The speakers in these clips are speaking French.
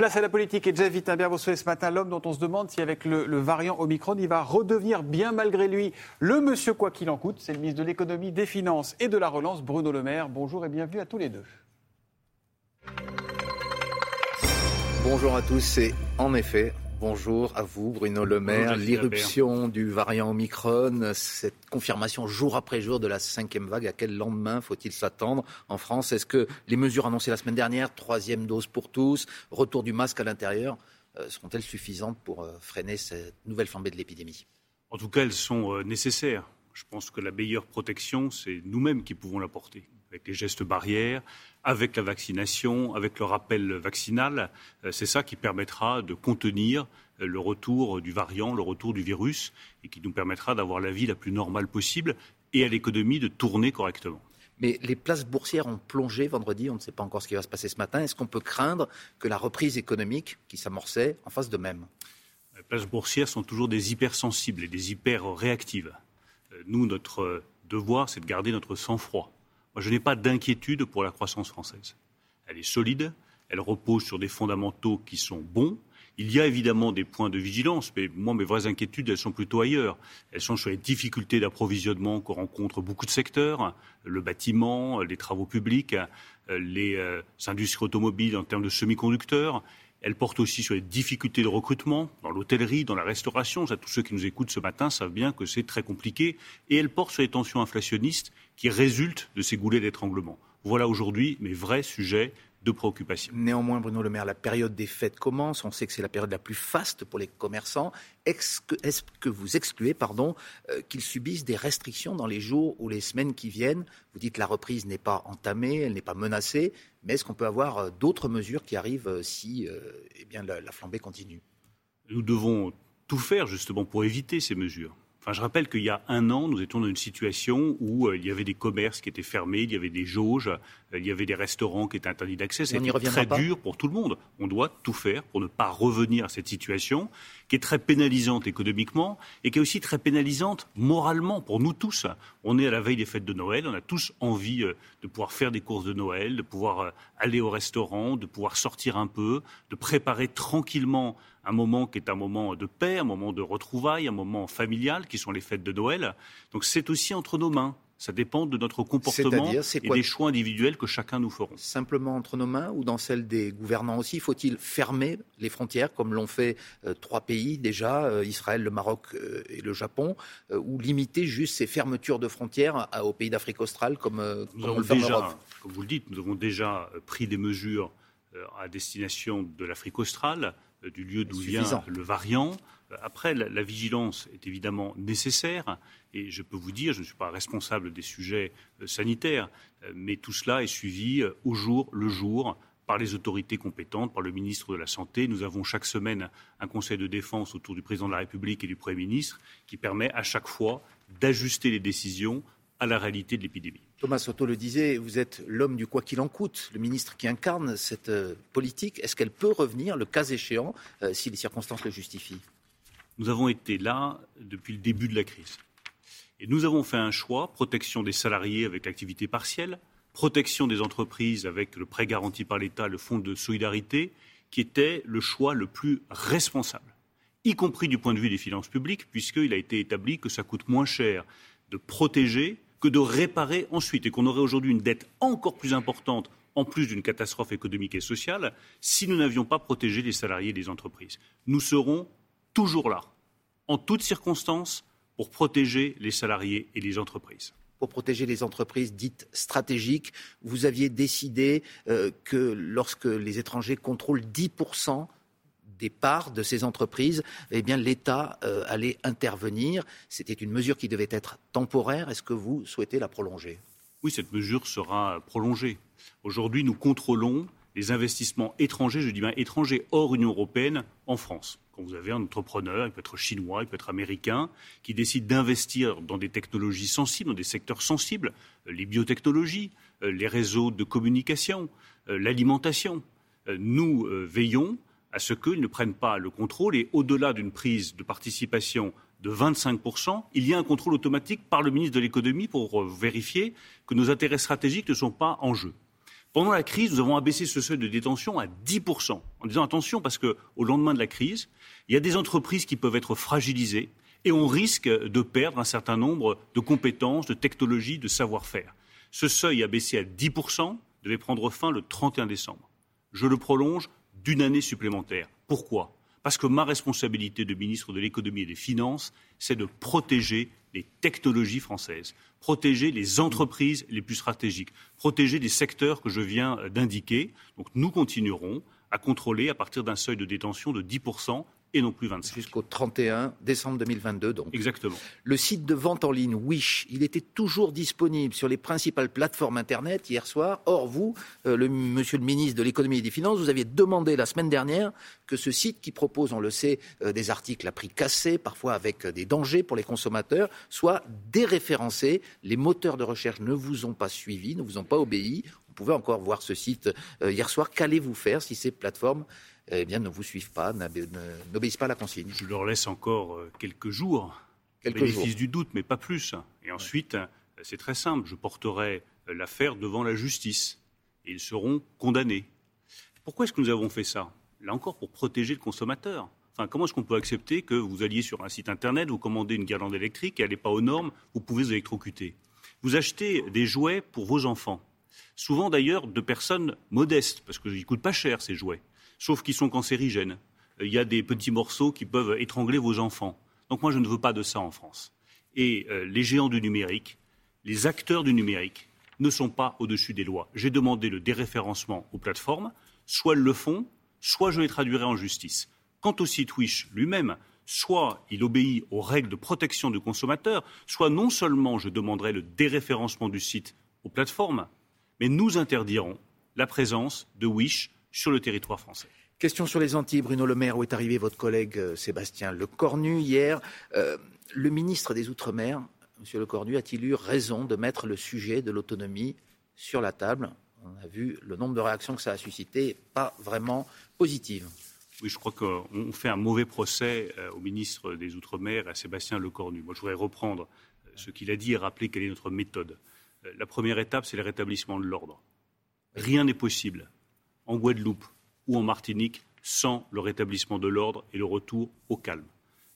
Place à la politique et Jeff Wittenberg, vous souhaitez ce matin l'homme dont on se demande si avec le, variant Omicron, il va redevenir bien malgré lui le monsieur quoi qu'il en coûte. C'est le ministre de l'économie, des finances et de la relance, Bruno Le Maire. Bonjour et bienvenue à tous les deux. Bonjour à tous, c'est en effet Bonjour à vous, Bruno Le Maire. L'irruption du variant Omicron, cette confirmation jour après jour de la cinquième vague, à quel lendemain faut-il s'attendre en France? Est-ce que les mesures annoncées la semaine dernière, troisième dose pour tous, retour du masque à l'intérieur, euh, seront-elles suffisantes pour euh, freiner cette nouvelle flambée de l'épidémie? En tout cas, elles sont euh, nécessaires. Je pense que la meilleure protection, c'est nous-mêmes qui pouvons l'apporter avec les gestes barrières, avec la vaccination, avec le rappel vaccinal. Euh, c'est ça qui permettra de contenir euh, le retour du variant, le retour du virus, et qui nous permettra d'avoir la vie la plus normale possible et à l'économie de tourner correctement. Mais les places boursières ont plongé vendredi, on ne sait pas encore ce qui va se passer ce matin. Est-ce qu'on peut craindre que la reprise économique qui s'amorçait en fasse de même? Les places boursières sont toujours des hypersensibles et des hyper réactives. Euh, nous, notre devoir, c'est de garder notre sang-froid moi, je n'ai pas d'inquiétude pour la croissance française. Elle est solide, elle repose sur des fondamentaux qui sont bons. Il y a évidemment des points de vigilance, mais moi, mes vraies inquiétudes, elles sont plutôt ailleurs. Elles sont sur les difficultés d'approvisionnement que rencontrent beaucoup de secteurs, le bâtiment, les travaux publics, les euh, industries automobiles en termes de semi-conducteurs. Elle porte aussi sur les difficultés de recrutement dans l'hôtellerie, dans la restauration. tous ceux qui nous écoutent ce matin savent bien que c'est très compliqué. Et elle porte sur les tensions inflationnistes qui résultent de ces goulets d'étranglement. Voilà aujourd'hui mes vrais sujets de préoccupation. Néanmoins, Bruno Le Maire, la période des fêtes commence. On sait que c'est la période la plus faste pour les commerçants. Est-ce que, vous excluez pardon, euh, qu'ils subissent des restrictions dans les jours ou les semaines qui viennent? Vous dites que la reprise n'est pas entamée, elle n'est pas menacée, mais est-ce qu'on peut avoir euh, d'autres mesures qui arrivent euh, si eh bien, la flambée continue? Nous devons tout faire justement pour éviter ces mesures je rappelle qu'il y a un an, nous étions dans une situation où euh, il y avait des commerces qui étaient fermés, il y avait des jauges, euh, il y avait des restaurants qui étaient interdits d'accès. C'était très dur pour tout le monde. On doit tout faire pour ne pas revenir à cette situation qui est très pénalisante économiquement et qui est aussi très pénalisante moralement pour nous tous. On est à la veille des fêtes de Noël, on a tous envie euh, de pouvoir faire des courses de Noël, de pouvoir aller au restaurant, de pouvoir sortir un peu, de préparer tranquillement un moment qui est un moment de paix, un moment de retrouvailles, un moment familial, qui sont les fêtes de Noël. Donc c'est aussi entre nos mains. Ça dépend de notre comportement et des choix individuels que chacun nous ferons. Simplement entre nos mains ou dans celles des gouvernants aussi Faut-il fermer les frontières comme l'ont fait euh, trois pays déjà, euh, Israël, le Maroc euh, et le Japon, ou limiter juste ces fermetures de frontières aux pays d'Afrique australe comme, nous avons déjà, Comme vous le dites, nous avons déjà pris des mesures à destination de l'Afrique australe du lieu d'où vient le variant. Euh, après, la, vigilance est évidemment nécessaire et je peux vous dire, je ne suis pas responsable des sujets euh, sanitaires, mais tout cela est suivi au jour le jour par les autorités compétentes, par le ministre de la Santé. Nous avons chaque semaine un conseil de défense autour du président de la République et du Premier ministre qui permet à chaque fois d'ajuster les décisions à la réalité de l'épidémie. Thomas Soto le disait, vous êtes l'homme du quoi qu'il en coûte, le ministre qui incarne cette euh, politique. Est-ce qu'elle peut revenir, le cas échéant, euh, si les circonstances le justifient? Nous avons été là depuis le début de la crise. Et nous avons fait un choix, protection des salariés avec l'activité partielle, protection des entreprises avec le prêt garanti par l'État, le fonds de solidarité, qui était le choix le plus responsable, y compris du point de vue des finances publiques, puisqu'il a été établi que ça coûte moins cher de protéger que de réparer ensuite, et qu'on aurait aujourd'hui une dette encore plus importante, en plus d'une catastrophe économique et sociale, si nous n'avions pas protégé les salariés et les entreprises. Nous serons toujours là, en toutes circonstances, pour protéger les salariés et les entreprises pour protéger les entreprises dites stratégiques. Vous aviez décidé euh, que lorsque les étrangers contrôlent 10 des parts de ces entreprises, eh bien l'État euh, allait intervenir. C'était une mesure qui devait être temporaire. Est-ce que vous souhaitez la prolonger? Oui, cette mesure sera prolongée. Aujourd'hui, nous contrôlons les investissements étrangers, je dis bien étrangers hors Union européenne, en France. Quand vous avez un entrepreneur, il peut être chinois, il peut être américain, qui décide d'investir dans des technologies sensibles, dans des secteurs sensibles, euh, les biotechnologies, euh, les réseaux de communication, l'alimentation. Nous veillons à ce qu'ils ne prennent pas le contrôle et au-delà d'une prise de participation de 25%, il y a un contrôle automatique par le ministre de l'économie pour euh, vérifier que nos intérêts stratégiques ne sont pas en jeu. Pendant la crise, nous avons abaissé ce seuil de détention à 10%, en disant attention parce qu'au lendemain de la crise, il y a des entreprises qui peuvent être fragilisées et on risque de perdre un certain nombre de compétences, de technologies, de savoir-faire. Ce seuil abaissé à 10% devait prendre fin le 31 décembre. Je le prolonge d'une année supplémentaire. Pourquoi? Parce que ma responsabilité de ministre de l'économie et des finances, c'est de protéger les technologies françaises, protéger les entreprises les plus stratégiques, protéger les secteurs que je viens d'indiquer. Donc nous continuerons à contrôler à partir d'un seuil de détention de 10% et non plus 25. Jusqu'au 31 décembre 2022, donc. Exactement. Le site de vente en ligne Wish, il était toujours disponible sur les principales plateformes Internet hier soir. Or, vous, euh, le, monsieur le ministre de l'économie et des finances, vous aviez demandé la semaine dernière que ce site qui propose, on le sait, euh, des articles à prix cassé, parfois avec euh, des dangers pour les consommateurs, soit déréférencé. Les moteurs de recherche ne vous ont pas suivi, ne vous ont pas obéi. Vous pouvez encore voir ce site hier soir. Qu'allez-vous faire si ces plateformes eh bien, ne vous suivent pas, n'obéissent pas à la consigne. Je leur laisse encore euh, quelques jours, quelques bénéfice du doute, mais pas plus. Et ensuite, euh, c'est très simple, je porterai euh, l'affaire devant la justice. Et ils seront condamnés. Pourquoi est-ce que nous avons fait ça? Là encore, pour protéger le consommateur. Enfin, comment est-ce qu'on peut accepter que vous alliez sur un site internet, vous commandez une guirlande électrique et elle n'est pas aux normes, vous pouvez vous électrocuter? Vous achetez des jouets pour vos enfants, souvent d'ailleurs de personnes modestes, parce qu'ils ne coûtent pas cher ces jouets sauf qu'ils sont cancérigènes. Il y a des petits morceaux qui peuvent étrangler vos enfants. Donc moi, je ne veux pas de ça en France. Et euh, les géants du numérique, les acteurs du numérique, ne sont pas au-dessus des lois. J'ai demandé le déréférencement aux plateformes. Soit elles le font, soit je les traduirai en justice. Quant au site Wish lui-même, soit il obéit aux règles de protection du consommateur, soit non seulement je demanderai le déréférencement du site aux plateformes, mais nous interdirons la présence de Wish sur le territoire français. Question sur les Antilles, Bruno Le Maire, où est arrivé votre collègue euh, Sébastien Lecornu hier. Euh, le ministre des Outre-mer, M. Lecornu, a-t-il eu raison de mettre le sujet de l'autonomie sur la table? On a vu le nombre de réactions que ça a suscité, pas vraiment positives. Oui, je crois qu'on fait un mauvais procès euh, au ministre des Outre-mer, à Sébastien Lecornu. Moi, je voudrais reprendre ce qu'il a dit et rappeler quelle est notre méthode. La première étape, c'est le rétablissement de l'ordre. Rien n'est possible en Guadeloupe ou en Martinique sans le rétablissement de l'ordre et le retour au calme.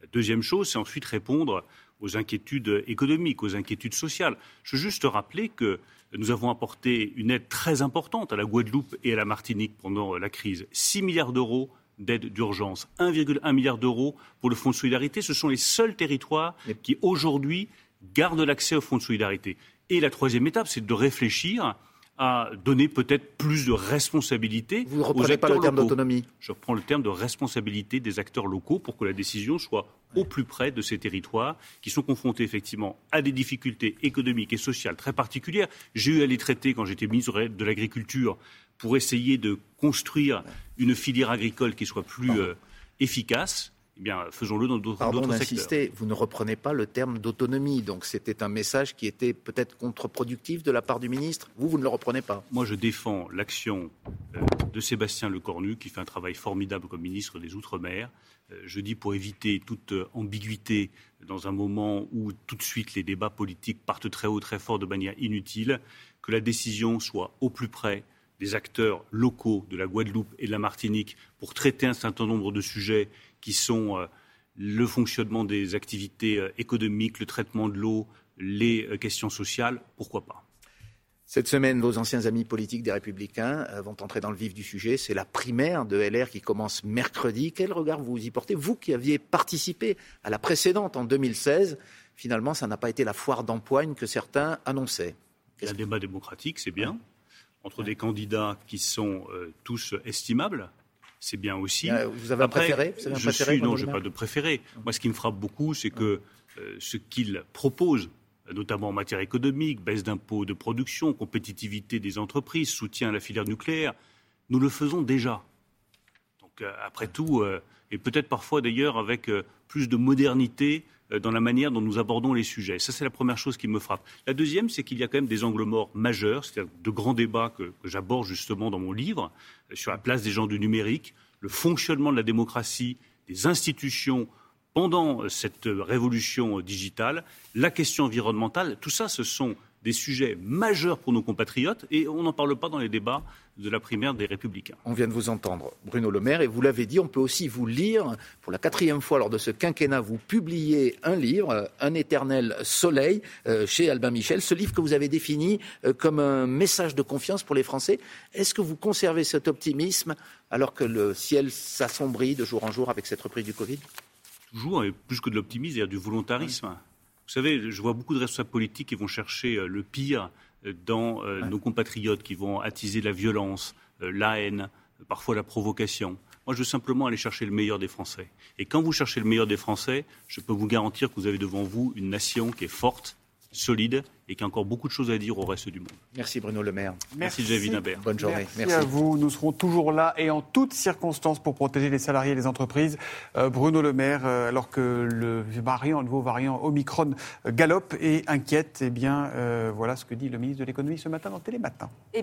La deuxième chose, c'est ensuite répondre aux inquiétudes économiques, aux inquiétudes sociales. Je veux juste rappeler que nous avons apporté une aide très importante à la Guadeloupe et à la Martinique pendant la crise. 6 milliards d'euros d'aide d'urgence, 1,1 milliard d'euros pour le Fonds de solidarité. Ce sont les seuls territoires qui aujourd'hui gardent l'accès au Fonds de solidarité. Et la troisième étape, c'est de réfléchir à donner peut-être plus de responsabilité Vous ne reprenez pas le terme d'autonomie Je reprends le terme de responsabilité des acteurs locaux pour que la décision soit au plus près de ces territoires qui sont confrontés effectivement à des difficultés économiques et sociales très particulières. J'ai eu à les traiter quand j'étais ministre de l'Agriculture pour essayer de construire une filière agricole qui soit plus euh, efficace eh bien, faisons-le dans d'autres Pardon d'insister, vous ne reprenez pas le terme d'autonomie. Donc c'était un message qui était peut-être contre-productif de la part du ministre. Vous, vous ne le reprenez pas. Moi, je défends l'action euh, de Sébastien Lecornu, qui fait un travail formidable comme ministre des Outre-mer. Euh, je dis pour éviter toute euh, ambiguïté dans un moment où tout de suite les débats politiques partent très haut, très fort de manière inutile, que la décision soit au plus près des acteurs locaux de la Guadeloupe et de la Martinique pour traiter un certain nombre de sujets qui sont euh, le fonctionnement des activités euh, économiques, le traitement de l'eau, les euh, questions sociales, pourquoi pas cette semaine, vos anciens amis politiques des Républicains vont entrer dans le vif du sujet. C'est la primaire de LR qui commence mercredi. Quel regard vous y portez Vous qui aviez participé à la précédente en 2016, finalement, ça n'a pas été la foire d'empoigne que certains annonçaient. Un débat démocratique, c'est bien, entre des candidats qui sont tous estimables, c'est bien aussi. Euh, vous avez un préféré, je suis, Non, je n'ai pas de préféré. Moi, ce qui me frappe beaucoup, c'est que euh, ce qu'il propose, notamment en matière économique, baisse d'impôts de production, compétitivité des entreprises, soutien à la filière nucléaire, nous le faisons déjà. Donc, euh, après tout, et peut-être parfois d'ailleurs avec plus de modernité dans la manière dont nous abordons les sujets. Ça, c'est la première chose qui me frappe. La deuxième, c'est qu'il y a quand même des angles morts majeurs, c'est-à-dire de grands débats que, que j'aborde justement dans mon livre sur la place des gens du numérique, le fonctionnement de la démocratie, des institutions pendant cette révolution digitale, la question environnementale, tout ça, ce sont des sujets majeurs pour nos compatriotes et on n'en parle pas dans les débats de la primaire des Républicains. On vient de vous entendre, Bruno Le Maire, et vous l'avez dit, on peut aussi vous lire, pour la quatrième fois lors de ce quinquennat, vous publiez un livre, Un éternel soleil, euh, chez Albin Michel, ce livre que vous avez défini euh, comme un message de confiance pour les Français. Est-ce que vous conservez cet optimisme alors que le ciel s'assombrit de jour en jour avec cette reprise du Covid? Toujours, et plus que de l'optimisme, il y a du volontarisme. Vous savez, je vois beaucoup de responsables politiques qui vont chercher euh, le pire euh, dans euh, nos compatriotes, qui vont attiser la violence, la haine, parfois la provocation. Moi, je veux simplement aller chercher le meilleur des Français. Et quand vous cherchez le meilleur des Français, je peux vous garantir que vous avez devant vous une nation qui est forte, solide et qui a encore beaucoup de choses à dire au reste du monde. Merci Bruno Le Maire. Merci, Merci Bonne journée. Merci, à vous. Nous serons toujours là et en toutes circonstances pour protéger les salariés et les entreprises. Euh, Bruno Le Maire, euh, alors que le variant, le nouveau variant Omicron galope et inquiète, eh bien, euh, voilà ce que dit le ministre de l'économie ce matin dans Télématin.